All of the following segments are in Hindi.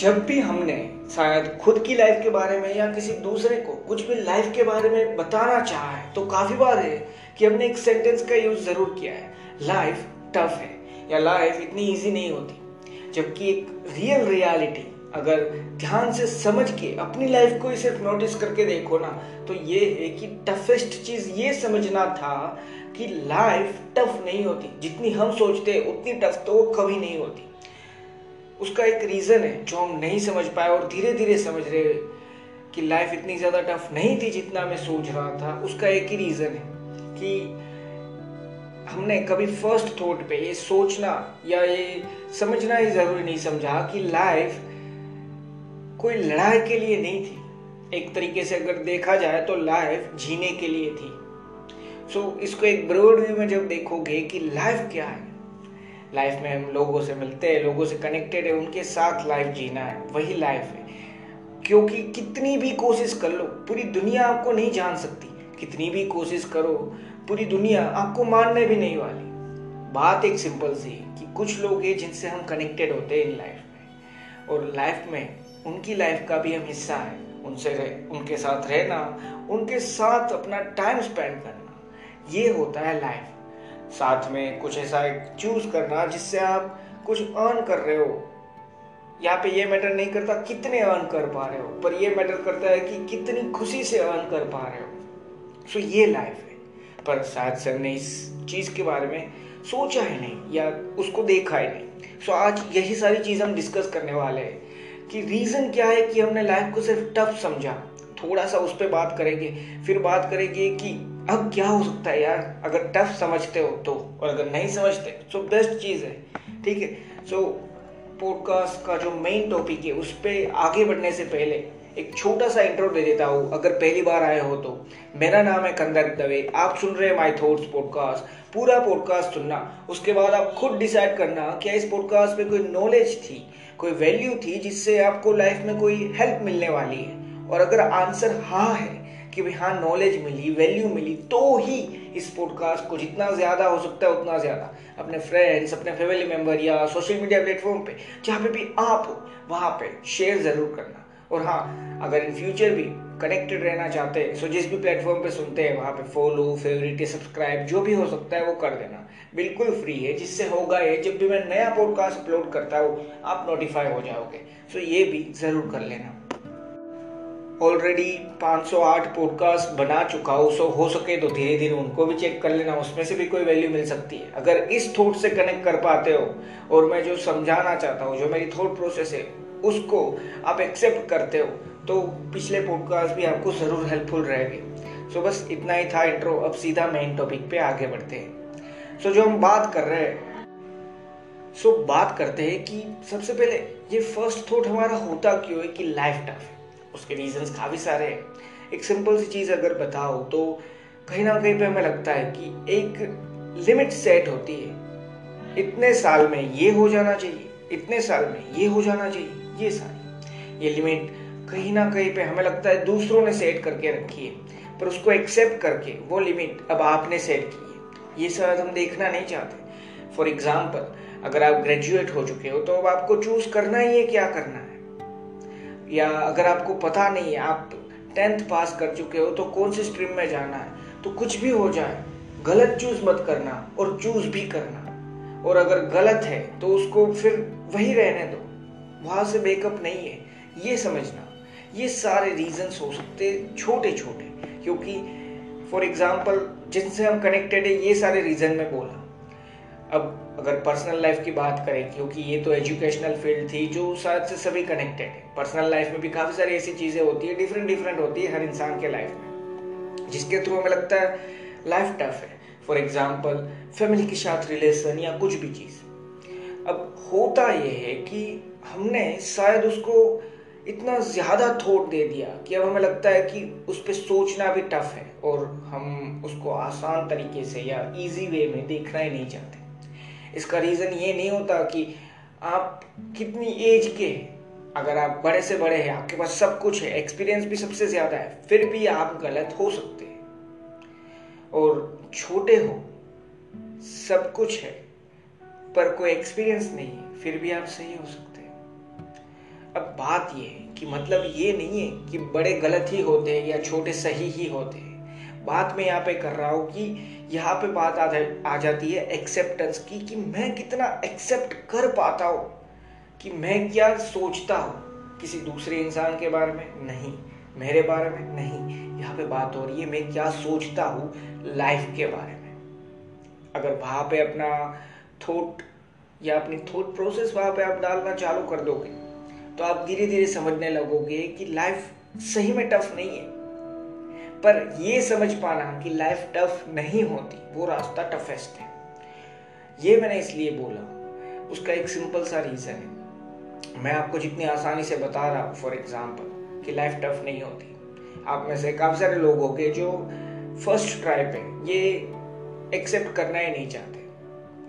जब भी हमने शायद खुद की लाइफ के बारे में या किसी दूसरे को कुछ भी लाइफ के बारे में बताना चाहा है तो काफ़ी बार है कि हमने एक सेंटेंस का यूज़ ज़रूर किया है। लाइफ टफ है, या लाइफ इतनी इजी नहीं होती। जबकि एक रियल रियलिटी अगर ध्यान से समझ के अपनी लाइफ को ही सिर्फ़ नोटिस करके देखो ना तो ये है कि टफेस्ट चीज़ ये समझना था कि लाइफ टफ नहीं होती। जितनी हम सोचते हैं, उतनी टफ तो वो कभी नहीं होती। उसका एक रीज़न है जो हम नहीं समझ पाए और धीरे धीरे समझ रहे कि लाइफ इतनी ज़्यादा टफ नहीं थी जितना मैं सोच रहा था। उसका एक ही रीज़न है कि हमने कभी फ़र्स्ट थॉट पे ये सोचना या ये समझना ही ज़रूरी नहीं समझा कि लाइफ कोई लड़ाई के लिए नहीं थी। एक तरीके से अगर देखा जाए तो लाइफ जीने के लिए थी। सो so, इसको एक ब्रॉड व्यू में जब देखोगे कि लाइफ क्या है लाइफ में हम लोगों से मिलते हैं, लोगों से कनेक्टेड है, उनके साथ लाइफ जीना है, वही लाइफ है। क्योंकि कितनी भी कोशिश कर लो, पूरी दुनिया आपको नहीं जान सकती। कितनी भी कोशिश करो, पूरी दुनिया आपको मानने भी नहीं वाली। बात एक सिंपल सी है कि कुछ लोग हैं जिनसे हम कनेक्टेड होते हैं इन लाइफ में। और लाइफ में उनकी लाइफ का भी हम हिस्सा है। उनसे रह, उनके साथ रहना, उनके साथ अपना टाइम स्पेंड करना, ये होता है लाइफ साथ में कुछ ऐसा एक चूज़ करना जिससे आप कुछ अर्न कर रहे हो। यहाँ पे ये मैटर नहीं करता कितने अर्न कर पा रहे हो, पर ये मैटर करता है कि कितनी खुशी से अर्न कर पा रहे हो। सो ये लाइफ है। पर शायद सर ने इस चीज़ के बारे में सोचा ही नहीं या उसको देखा ही नहीं। सो आज यही सारी चीज़ हम डिस्कस करने वाले हैं कि रीजन क्या है कि हमने लाइफ को सिर्फ़ टफ समझा। थोड़ा सा उस पर बात करेंगे, फिर बात करेंगे कि अब क्या हो सकता है यार? अगर टफ समझते हो तो और अगर नहीं समझते तो बेस्ट चीज़ है, ठीक है? सो पॉडकास्ट का जो मेन टॉपिक है, उस पर आगे बढ़ने से पहले एक छोटा सा इंट्रो दे देता हूँ, अगर पहली बार आए हो तो। मेरा नाम है कंदर दवे, आप सुन रहे हैं माई थॉट्स पॉडकास्ट पूरा पॉडकास्ट सुनना, उसके बाद आप खुद डिसाइड करना क्या इस पॉडकास्ट में कोई नॉलेज थी, कोई वैल्यू थी, जिससे आपको लाइफ में कोई हेल्प मिलने वाली है। और अगर आंसर हाँ है कि भाई हाँ नॉलेज मिली वैल्यू मिली तो ही इस पॉडकास्ट को जितना ज़्यादा हो सकता है उतना ज़्यादा। अपने फ्रेंड्स अपने फैमिली मेंबर या सोशल मीडिया प्लेटफॉर्म पे, जहाँ पे भी आप हो, वहाँ पे शेयर ज़रूर करना। और हाँ अगर इन फ्यूचर भी कनेक्टेड रहना चाहते हैं सो जिस भी प्लेटफॉर्म पे सुनते हैं, वहाँ पे फॉलो फेवरेट सब्सक्राइब जो भी हो सकता है, वो कर देना। बिल्कुल फ्री है, जिससे होगा ये, जब भी मैं नया पॉडकास्ट अपलोड करता हूँ, आप नोटिफाई हो जाओगे। सो ये भी ज़रूर कर लेना। ऑलरेडी 508 पॉडकास्ट बना चुका हूँ सो हो सके तो धीरे धीरे उनको भी चेक कर लेना, उसमें से भी कोई वैल्यू मिल सकती है। अगर इस थॉट से कनेक्ट कर पाते हो, और मैं जो समझाना चाहता हूँ, जो मेरी थॉट प्रोसेस है, उसको आप एक्सेप्ट करते हो तो पिछले पॉडकास्ट भी आपको ज़रूर हेल्पफुल रहेगी। सो बस इतना ही था इंट्रो अब सीधा मेन टॉपिक पे आगे बढ़ते हैं। सो जो हम बात कर रहे हैं सो बात करते हैं कि सबसे पहले ये फ़र्स्ट थॉट हमारा होता क्यों है कि लाइफ टफ है? उसके रीजंस काफ़ी सारे हैं। एक सिंपल सी चीज़ अगर बताओ तो कहीं ना कहीं पे हमें लगता है कि एक लिमिट सेट होती है। इतने साल में ये हो जाना चाहिए, इतने साल में ये हो जाना चाहिए, ये सारी। ये लिमिट कहीं ना कहीं पे हमें लगता है दूसरों ने सेट करके रखी है, पर उसको एक्सेप्ट करके वो लिमिट अब आपने सेट की है। ये शायद हम देखना नहीं चाहते। फॉर एग्ज़ाम्पल अगर आप ग्रेजुएट हो चुके हो तो अब आपको चूज़ करना ही है क्या करना है। या अगर आपको पता नहीं है, आप टेंथ पास कर चुके हो तो कौन सी स्ट्रीम में जाना है? तो कुछ भी हो जाए, गलत चूज़ मत करना और चूज़ भी करना। और अगर गलत है तो उसको फिर वही रहने दो। वहाँ से बेकअप नहीं है। ये समझना। ये सारे रीजंस हो सकते छोटे छोटे क्योंकि फॉर एग्ज़ाम्पल जिनसे हम कनेक्टेड है, ये सारे रीजन में बोला। अब अगर पर्सनल लाइफ की बात करें, क्योंकि ये तो एजुकेशनल फ़ील्ड थी जो शायद से सभी कनेक्टेड है। पर्सनल लाइफ में भी काफ़ी सारी ऐसी चीज़ें होती है डिफरेंट डिफरेंट होती है हर इंसान के लाइफ में। जिसके थ्रू हमें लगता है लाइफ टफ है। फॉर एग्ज़ाम्पल फैमिली के साथ रिलेशन या कुछ भी चीज़। अब होता यह है कि हमने शायद उसको इतना ज़्यादा थोट दे दिया कि अब हमें लगता है कि उस पर सोचना भी टफ है और हम उसको आसान तरीके से या इजी वे में देखना ही नहीं चाहते। इसका रीज़न ये नहीं होता कि आप कितनी एज के अगर आप बड़े से बड़े हैं, आपके पास सब कुछ है एक्सपीरियंस भी सबसे ज़्यादा है, फिर भी आप गलत हो सकते हैं। और छोटे हो, सब कुछ है, पर कोई एक्सपीरियंस नहीं है, फिर भी आप सही हो सकते हैं। अब बात यह है कि मतलब ये नहीं है कि बड़े गलत ही होते हैं या छोटे सही ही होते हैं। बात मैं यहाँ पे कर रहा हूँ कि यहाँ पे बात आ, आ जाती है एक्सेप्टेंस की कि मैं कितना एक्सेप्ट कर पाता हूँ कि मैं क्या सोचता हूँ किसी दूसरे इंसान के बारे में? नहीं मेरे बारे में नहीं। यहाँ पे बात हो रही है मैं क्या सोचता हूँ लाइफ के बारे में? अगर वहाँ पे अपना थॉट या अपनी थॉट प्रोसेस वहाँ पे आप डालना चालू कर दोगे तो आप धीरे धीरे समझने लगोगे कि लाइफ सही में टफ नहीं है। पर ये समझ पाना कि लाइफ टफ नहीं होती, वो रास्ता टफेस्ट है। ये मैंने इसलिए बोला, उसका एक सिंपल सा रीज़न है। मैं आपको जितनी आसानी से बता रहा हूँ फॉर एग्ज़ाम्पल कि लाइफ टफ नहीं होती। आप में से काफ़ी सारे लोग होंगे जो फ़र्स्ट ट्राई पे ये एक्सेप्ट करना ही नहीं चाहते।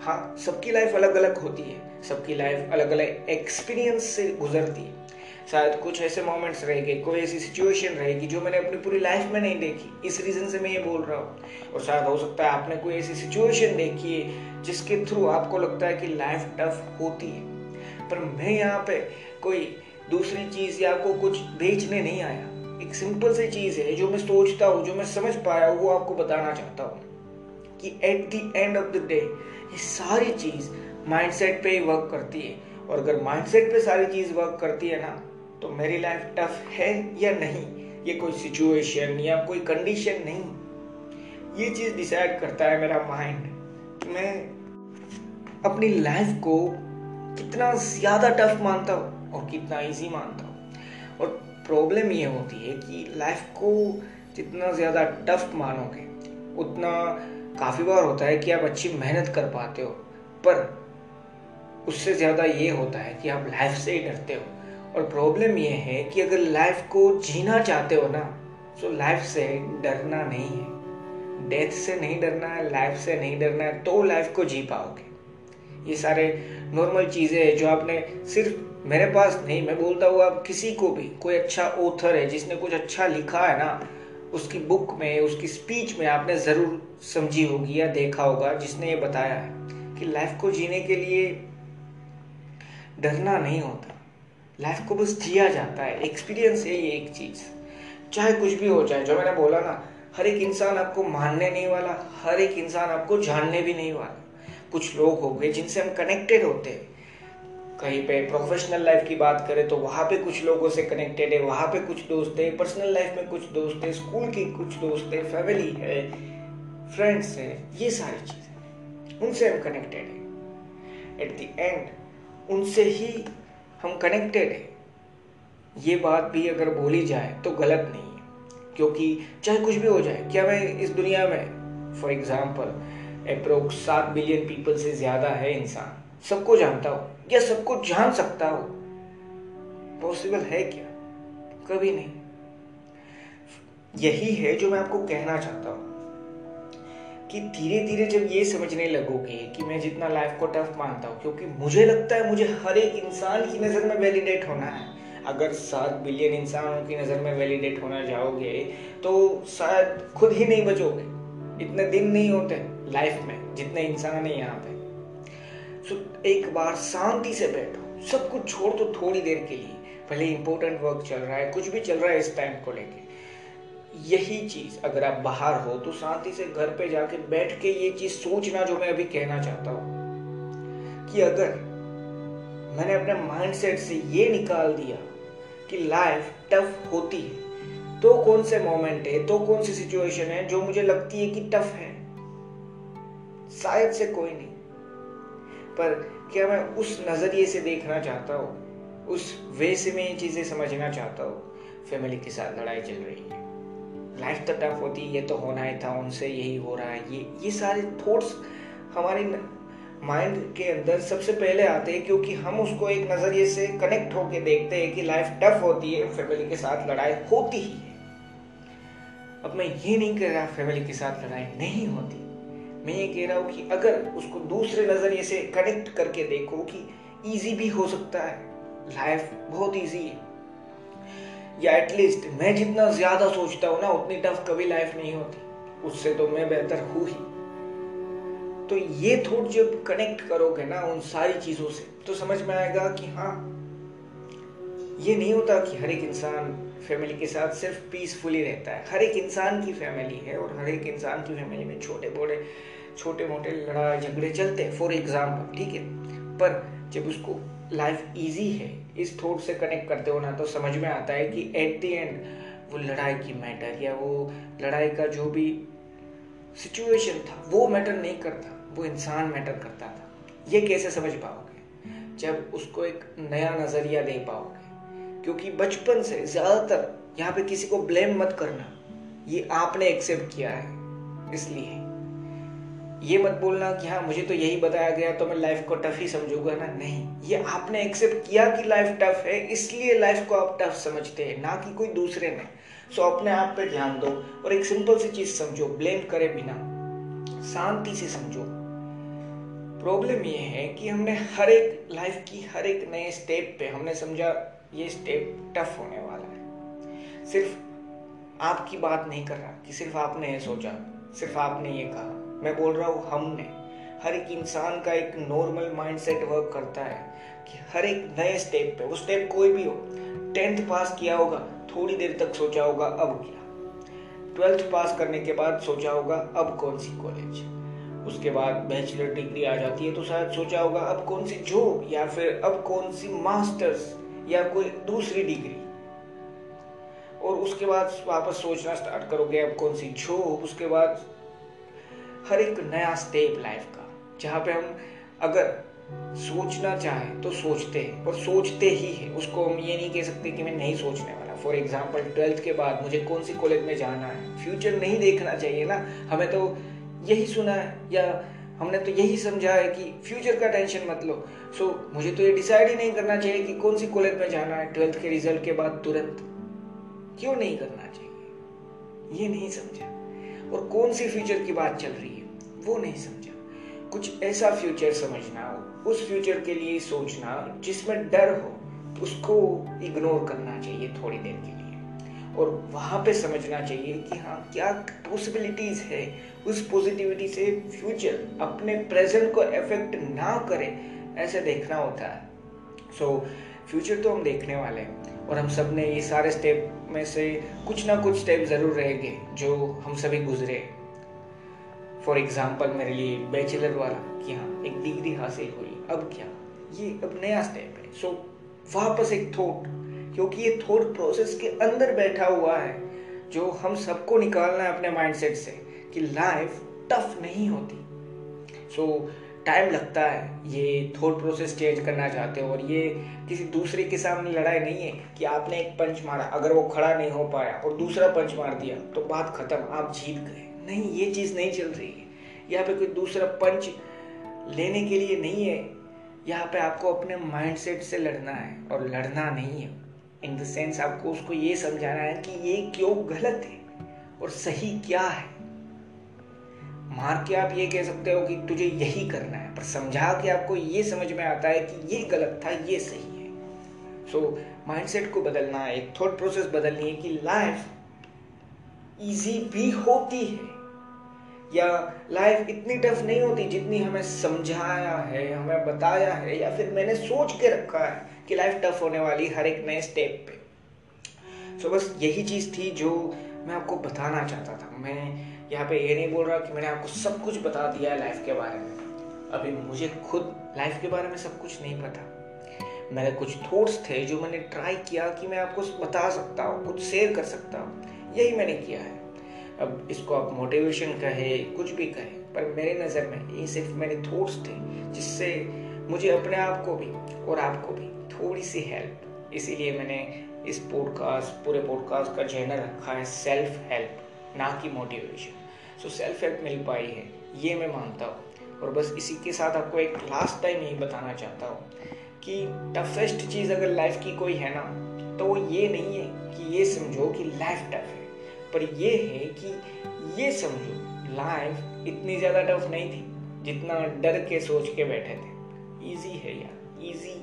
हाँ सबकी लाइफ अलग अलग होती है, सबकी लाइफ अलग अलग एक्सपीरियंस से गुजरती है। शायद कुछ ऐसे मोमेंट्स रहेंगे, कोई ऐसी सिचुएशन रहेगी जो मैंने अपनी पूरी लाइफ में नहीं देखी। इस रीजन से मैं ये बोल रहा हूँ। और शायद हो सकता है आपने कोई ऐसी सिचुएशन देखी है जिसके थ्रू आपको लगता है कि लाइफ टफ होती है। पर मैं यहाँ पे कोई दूसरी चीज़ या आपको कुछ बेचने नहीं आया। एक सिंपल सी चीज़ है जो मैं सोचता हूँ, जो मैं समझ पाया वो आपको बताना चाहता हूँ कि at the end of the day ये सारी चीज़ माइंडसेट पे ही वर्क करती है। और अगर माइंडसेट पे सारी चीज़ वर्क करती है ना तो मेरी लाइफ टफ है या नहीं? ये कोई सिचुएशन या कोई कंडीशन नहीं। ये चीज़ डिसाइड करता है मेरा माइंड कि मैं अपनी लाइफ को कितना ज़्यादा टफ मानता हूँ और कितना इजी मानता हूँ। और प्रॉब्लम ये होती है कि लाइफ को जितना ज़्यादा टफ मानोगे, उतना काफ़ी बार होता है कि आप अच्छी मेहनत कर पाते हो, पर उससे ज़्यादा ये होता है कि आप लाइफ से ही डरते हो। और प्रॉब्लम ये है कि अगर लाइफ को जीना चाहते हो ना तो लाइफ से डरना नहीं है। डेथ से नहीं डरना है लाइफ से नहीं डरना है तो लाइफ को जी पाओगे। ये सारे नॉर्मल चीज़ें हैं जो आपने सिर्फ़ मेरे पास नहीं, मैं बोलता हूँ आप किसी को भी, कोई अच्छा ऑथर है, जिसने कुछ अच्छा लिखा है ना, उसकी बुक में, उसकी स्पीच में आपने ज़रूर समझी होगी या देखा होगा, जिसने ये बताया है कि लाइफ को जीने के लिए डरना नहीं होता। लाइफ को बस जिया जाता है। एक्सपीरियंस है ये एक चीज़। चाहे कुछ भी हो जाए, जो मैंने बोला ना, हर एक इंसान आपको मानने नहीं वाला, हर एक इंसान आपको जानने भी नहीं वाला। कुछ लोग हो गए जिनसे हम कनेक्टेड होते हैं। कहीं पे प्रोफेशनल लाइफ की बात करें तो वहाँ पे कुछ लोगों से कनेक्टेड है, वहाँ पे कुछ दोस्त है पर्सनल लाइफ में कुछ दोस्त है स्कूल की कुछ दोस्त है फैमिली है फ्रेंड्स है, ये सारी चीज़ें। उनसे हम कनेक्टेड है। एट द एंड उनसे ही हम कनेक्टेड हैं। ये बात भी अगर बोली जाए तो गलत नहीं है, क्योंकि चाहे कुछ भी हो जाए, क्या मैं इस दुनिया में फॉर एग्ज़ाम्पल अप्रोक्स सात बिलियन पीपल से ज़्यादा है इंसान, सबको जानता हो, या सबको जान सकता हो पॉसिबल है क्या? कभी नहीं। यही है जो मैं आपको कहना चाहता हूँ। कि धीरे धीरे जब ये समझने लगोगे कि मैं जितना लाइफ को टफ मानता हूँ, क्योंकि मुझे लगता है मुझे हर एक इंसान की नज़र में वैलिडेट होना है। अगर सात बिलियन इंसानों की नज़र में वैलिडेट होना जाओगे तो शायद खुद ही नहीं बचोगे। इतने दिन नहीं होते लाइफ में, जितने इंसान है यहाँ पे। सो एक बार शांति से बैठो। सब कुछ छोड़ दो थोड़ी देर के लिए। भले इंपॉर्टेंट वर्क चल रहा है, कुछ भी चल रहा है इस टाइम को लेके। यही चीज़ अगर आप बाहर हो तो शांति से घर पे जाके बैठ के ये चीज़ सोचना जो मैं अभी कहना चाहता हूँ, कि अगर मैंने अपने माइंडसेट से ये निकाल दिया कि लाइफ टफ होती है तो कौन से मोमेंट है तो कौन सी सिचुएशन है जो मुझे लगती है कि टफ है? शायद से कोई नहीं। पर क्या मैं उस नज़रिए से देखना चाहता हूँ? उस वे से मैं ये चीज़ें समझना चाहता हूँ? फैमिली के साथ लड़ाई चल रही है। लाइफ तो टफ होती है, ये तो होना ही था, उनसे यही हो रहा है, ये ये सारे थॉट्स हमारे माइंड के अंदर सबसे पहले आते हैं क्योंकि हम उसको एक नज़रिए से कनेक्ट होके देखते हैं कि लाइफ टफ होती है फैमिली के साथ लड़ाई होती ही है। अब मैं ये नहीं कह रहा फैमिली के साथ लड़ाई नहीं होती। मैं ये कह रहा हूँ कि अगर उसको दूसरे नज़रिए से कनेक्ट करके देखो कि ईजी भी हो सकता है लाइफ बहुत ईजी है। या एटलीस्ट मैं जितना ज़्यादा सोचता हूँ ना, उतनी टफ कभी लाइफ नहीं होती। उससे तो मैं बेहतर हूँ ही। तो ये थॉट जब कनेक्ट करोगे ना उन सारी चीज़ों से तो समझ में आएगा कि हाँ ये नहीं होता कि हर एक इंसान फैमिली के साथ सिर्फ़ पीसफुली रहता है। हर एक इंसान की फैमिली है और हर एक इंसान की फैमिली में छोटे बड़े छोटे मोटे लड़ाई झगड़े चलते हैं फॉर एग्ज़ाम्पल ठीक है? पर जब उसको लाइफ इजी है। इस थॉट से कनेक्ट करते हो ना तो समझ में आता है कि एट द एंड वो लड़ाई की मैटर या वो लड़ाई का जो भी सिचुएशन था, वो मैटर नहीं करता, वो इंसान मैटर करता था। ये कैसे समझ पाओगे? जब उसको एक नया नज़रिया दे पाओगे। क्योंकि बचपन से ज़्यादातर यहाँ पे किसी को ब्लेम मत करना। ये आपने एक्सेप्ट किया है, इसलिए। ये मत बोलना कि हाँ मुझे तो यही बताया गया तो मैं लाइफ को टफ ही समझूँगा। ना, नहीं। ये आपने एक्सेप्ट किया कि लाइफ टफ है, इसलिए लाइफ को आप टफ समझते हैं, ना कि कोई दूसरे ने सो अपने आप पे ध्यान दो और एक सिंपल सी चीज़ समझो ब्लेम करे बिना। शांति से समझो। प्रॉब्लम ये है कि हमने हर एक लाइफ की हर एक नए स्टेप पे, हमने समझा ये स्टेप टफ होने वाला है। सिर्फ़ आपकी बात नहीं कर रहा कि सिर्फ़ आपने ये सोचा, सिर्फ़ आपने ये कहा। मैं बोल रहा हूँ, हमने। हर एक इंसान का एक नॉर्मल माइंडसेट वर्क करता है कि हर एक नए स्टेप पे वो स्टेप कोई भी हो टेंथ पास किया होगा, थोड़ी देर तक सोचा होगा, अब क्या। ट्वेल्थ पास करने के बाद सोचा होगा, अब कौन सी कॉलेज उसके बाद बैचलर डिग्री आ जाती है तो शायद सोचा होगा, अब कौन सी जॉब या फिर अब कौन सी मास्टर्स या कोई दूसरी डिग्री और उसके बाद वापस सोचना स्टार्ट करोगे, अब कौन सी जॉब उसके बाद हर एक नया स्टेप लाइफ का। जहाँ पे हम अगर सोचना चाहें तो सोचते हैं और सोचते ही है। उसको हम ये नहीं कह सकते कि मैं नहीं सोचने वाला। फॉर एग्ज़ाम्पल ट्वेल्थ के बाद मुझे कौन सी कॉलेज में जाना है? फ्यूचर नहीं देखना चाहिए ना। हमें तो यही सुना है या हमने तो यही समझा है कि फ्यूचर का टेंशन मत लो। सो so, मुझे तो ये डिसाइड ही नहीं करना चाहिए कि कौन सी कॉलेज में जाना है। ट्वेल्थ के रिज़ल्ट के बाद तुरंत क्यों नहीं करना चाहिए? ये नहीं समझा। और कौन सी फ्यूचर की बात चल रही है वो नहीं समझा। कुछ ऐसा फ्यूचर समझना उस फ्यूचर के लिए सोचना जिसमें डर हो उसको इग्नोर करना चाहिए थोड़ी देर के लिए। और वहाँ पे समझना चाहिए कि हाँ क्या पॉसिबिलिटीज है उस पॉजिटिविटी से फ्यूचर अपने प्रेजेंट को इफ़ेक्ट ना करे ऐसे देखना होता है। सो so, फ्यूचर तो हम देखने वाले हैं। और हम सबने ये सारे स्टेप में से कुछ ना कुछ स्टेप ज़रूर रहेंगे जो हम सभी गुजरे। फॉर एग्ज़ाम्पल मेरे लिए बैचलर वाला कि हाँ एक डिग्री हासिल हुई अब क्या? ये अब नया स्टेप है। सो so, वापस एक थॉट क्योंकि ये थॉट प्रोसेस के अंदर बैठा हुआ है जो हम सबको निकालना है अपने माइंडसेट से कि लाइफ टफ नहीं होती। सो so, टाइम लगता है, ये थॉट प्रोसेस चेंज करना चाहते हो और ये किसी दूसरे के सामने लड़ाई नहीं है कि आपने एक पंच मारा, अगर वो खड़ा नहीं हो पाया और दूसरा पंच मार दिया तो बात खत्म, आप जीत गए। नहीं, ये चीज़ नहीं चल रही है। यहाँ पे कोई दूसरा पंच लेने के लिए नहीं है। यहाँ पे आपको अपने माइंडसेट से लड़ना है और लड़ना नहीं है। इन द सेंस आपको उसको ये समझाना है कि ये क्यों गलत है और सही क्या है। मार के आप ये कह सकते हो कि तुझे यही करना है पर समझा के आपको ये समझ में आता है कि ये गलत था ये सही है। सो so, माइंडसेट को बदलना है एक थॉट प्रोसेस बदलनी है कि लाइफ इजी भी होती है या लाइफ इतनी टफ नहीं होती जितनी हमें समझाया है हमें बताया है या फिर मैंने सोच के रखा है कि लाइफ टफ होने वाली हर एक नए स्टेप पे। सो so, बस यही चीज़ थी जो मैं आपको बताना चाहता था। मैं यहाँ पे ये नहीं बोल रहा कि मैंने आपको सब कुछ बता दिया है लाइफ के बारे में। अभी मुझे खुद लाइफ के बारे में सब कुछ नहीं पता। मेरे कुछ थॉट्स थे जो मैंने ट्राई किया कि मैं आपको बता सकता हूँ कुछ शेयर कर सकता हूँ। यही मैंने किया है। अब इसको आप मोटिवेशन कहे, कुछ भी कहे, पर मेरे नज़र में ये सिर्फ़ मेरे थॉट्स थे, जिससे मुझे अपने आप को भी और आपको भी थोड़ी सी हेल्प इसीलिए मैंने इस पॉडकास्ट पूरे पॉडकास्ट का चैनल रखा है सेल्फ हेल्प ना कि मोटिवेशन सो सेल्फ हेल्प मिल पाई है, ये मैं मानता हूँ। और बस इसी के साथ आपको एक लास्ट टाइम यही बताना चाहता हूँ कि टफेस्ट चीज़ अगर लाइफ की कोई है ना तो वो ये नहीं है कि ये समझो कि लाइफ टफ है। पर ये है कि ये समझो लाइफ इतनी ज़्यादा टफ नहीं थी, जितना डर के सोच के बैठे थे। इजी है यार इजी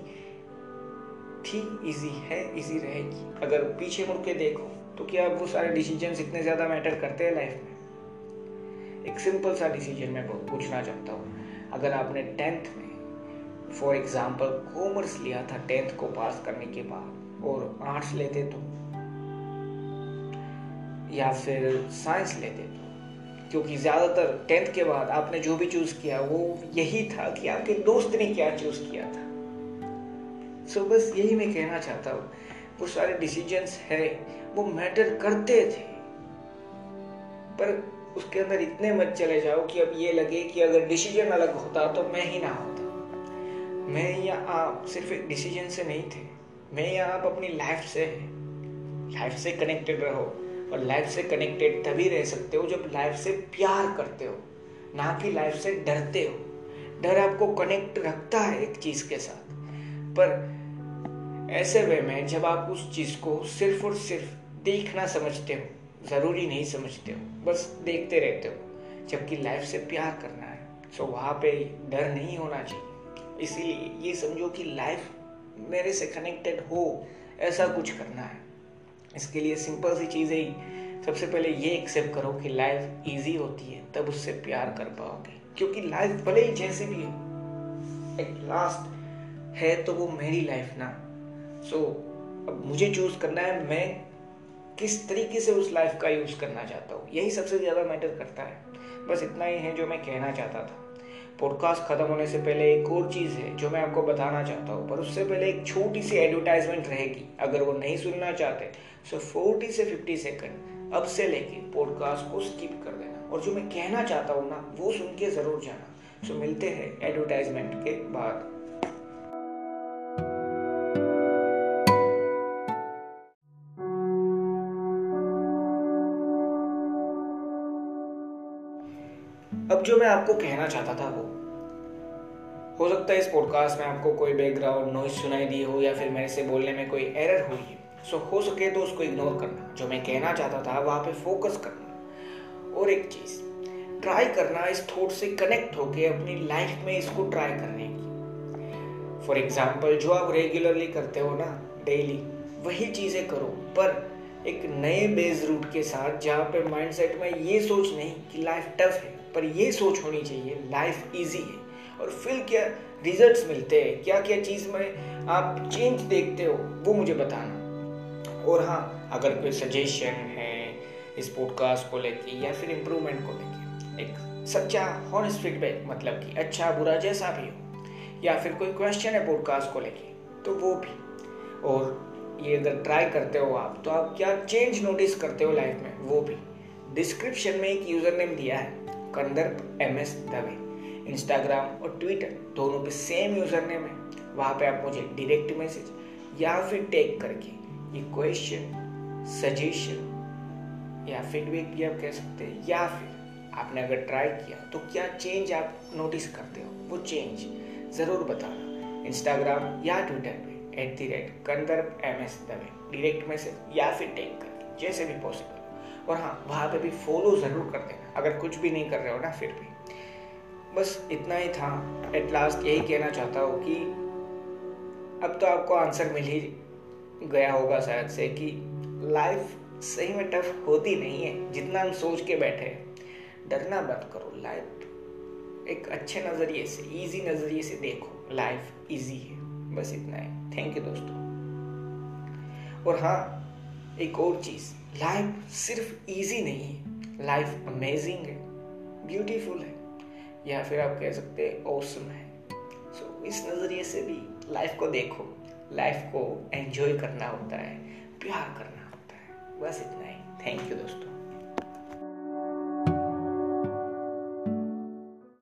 थी इजी है इजी रहेगी। अगर पीछे मुड़ के देखो तो क्या वो सारे डिसीज़न इतने ज़्यादा मैटर करते हैं लाइफ में? एक सिंपल सा डिसीज़न मैं पूछना चाहता हूँ। अगर आपने टेंथ में फॉर एग्ज़ाम्पल कॉमर्स लिया था टेंथ को पास करने के बाद और आर्ट्स लेते तो? या फिर साइंस लेते तो? क्योंकि ज़्यादातर टेंथ के बाद आपने जो भी चूज़ किया वो यही था कि आपके दोस्त ने क्या चूज़ किया था। सो so, बस यही मैं कहना चाहता हूँ। वो सारे डिसीजंस है वो मैटर करते थे। पर उसके अंदर इतने मत चले जाओ कि अब ये लगे कि अगर डिसीज़न अलग होता तो मैं ही ना होता। मैं या आप सिर्फ़ एक डिसीज़न से नहीं थे। मैं या आप अपनी लाइफ से है। लाइफ से कनेक्टेड रहो और लाइफ से कनेक्टेड तभी रह सकते हो जब लाइफ से प्यार करते हो, ना कि लाइफ से डरते हो। डर आपको कनेक्ट रखता है एक चीज़ के साथ। पर ऐसे वे में जब आप उस चीज़ को सिर्फ़ और सिर्फ़ देखना समझते हो ज़रूरी नहीं समझते हो बस देखते रहते हो जबकि लाइफ से प्यार करना है सो वहाँ पे डर नहीं होना चाहिए। इसीलिए ये समझो कि लाइफ मेरे से कनेक्टेड हो ऐसा कुछ करना है। इसके लिए सिंपल सी चीज़ ही सबसे पहले ये एक्सेप्ट करो कि लाइफ इजी होती है तब उससे प्यार कर पाओगे। क्योंकि लाइफ भले ही जैसे भी हो एक लास्ट है तो वो मेरी लाइफ ना। सो so, अब मुझे चूज़ करना है मैं किस तरीके से उस लाइफ का यूज़ करना चाहता हूँ? यही सबसे ज़्यादा मैटर करता है। बस इतना ही है जो मैं कहना चाहता था। पॉडकास्ट खत्म होने से पहले एक और चीज़ है जो मैं आपको बताना चाहता हूँ, पर उससे पहले एक छोटी सी एडवर्टाइजमेंट रहेगी। अगर वो नहीं सुनना चाहते सो फोर्टी से फिफ्टी सेकेंड अब से लेके पॉडकास्ट को स्किप कर देना। और जो मैं कहना चाहता हूँ ना, वो सुन के ज़रूर जाना। सो मिलते हैं एडवर्टाइजमेंट के बाद। जो मैं आपको कहना चाहता था वो। हो सकता है इस पॉडकास्ट में आपको कोई बैकग्राउंड नॉइज़ सुनाई दी हो या फिर मेरे से बोलने में कोई एरर हुई है। सो हो सके तो उसको इग्नोर करना। जो मैं कहना चाहता था, वहाँ पे फोकस करना। और एक चीज़ ट्राई करना इस थॉट से कनेक्ट होके अपनी लाइफ में इसको ट्राई करने की। फॉर एग्ज़ाम्पल जो आप रेगुलरली करते हो ना डेली वही चीज़ें करो। पर एक नए बेस रूट के साथ, जहाँ पे माइंडसेट में ये सोच नहीं कि लाइफ टफ है, पर ये सोच होनी चाहिए लाइफ इजी है। और फिर क्या रिजल्ट्स मिलते हैं? क्या क्या चीज़ में आप चेंज देखते हो? वो मुझे बताना। और हाँ अगर कोई सजेशन है इस पॉडकास्ट को लेके या फिर इम्प्रूवमेंट को लेके, एक सच्चा हॉनेस्ट फीडबैक मतलब कि अच्छा बुरा जैसा भी हो, या फिर कोई क्वेश्चन है पॉडकास्ट को लेके तो वो भी। और ये अगर ट्राई करते हो आप तो आप क्या चेंज नोटिस करते हो लाइफ में? वो भी। डिस्क्रिप्शन में एक यूज़र नेम दिया है, Kandarp M S Dave. Instagram और ट्विटर दोनों पे सेम यूज़र नेम है। वहाँ पे आप मुझे डायरेक्ट मैसेज या फिर टैग करके ये क्वेश्चन सजेशन या फीडबैक भी आप कह सकते हैं, या फिर आपने अगर ट्राई किया तो क्या चेंज आप नोटिस करते हो? वो चेंज ज़रूर बताना। इंस्टाग्राम या ट्विटर पे। At the rate Kandarp M S Dave direct message या फिर टेक कर जैसे भी पॉसिबल और हाँ वहाँ पे भी फॉलो ज़रूर कर देना, अगर कुछ भी नहीं कर रहे हो ना, फिर भी। बस इतना ही था। एट लास्ट यही कहना चाहता हूँ कि अब तो आपको आंसर मिल ही गया होगा शायद से कि लाइफ सही में टफ होती नहीं है, जितना हम सोच के बैठे डरना बंद करो लाइफ एक अच्छे नज़रिए से इजी नज़रिए से देखो लाइफ इजी है। बस इतना है। थैंक यू दोस्तों। और हाँ एक और चीज़। लाइफ सिर्फ़ इजी नहीं है। लाइफ अमेजिंग है। ब्यूटीफुल है। या फिर आप कह सकते हैं औसम है। सो so, इस नज़रिए से भी लाइफ को देखो। लाइफ को एंजॉय करना होता है। प्यार करना होता है। बस इतना ही। थैंक यू दोस्तों।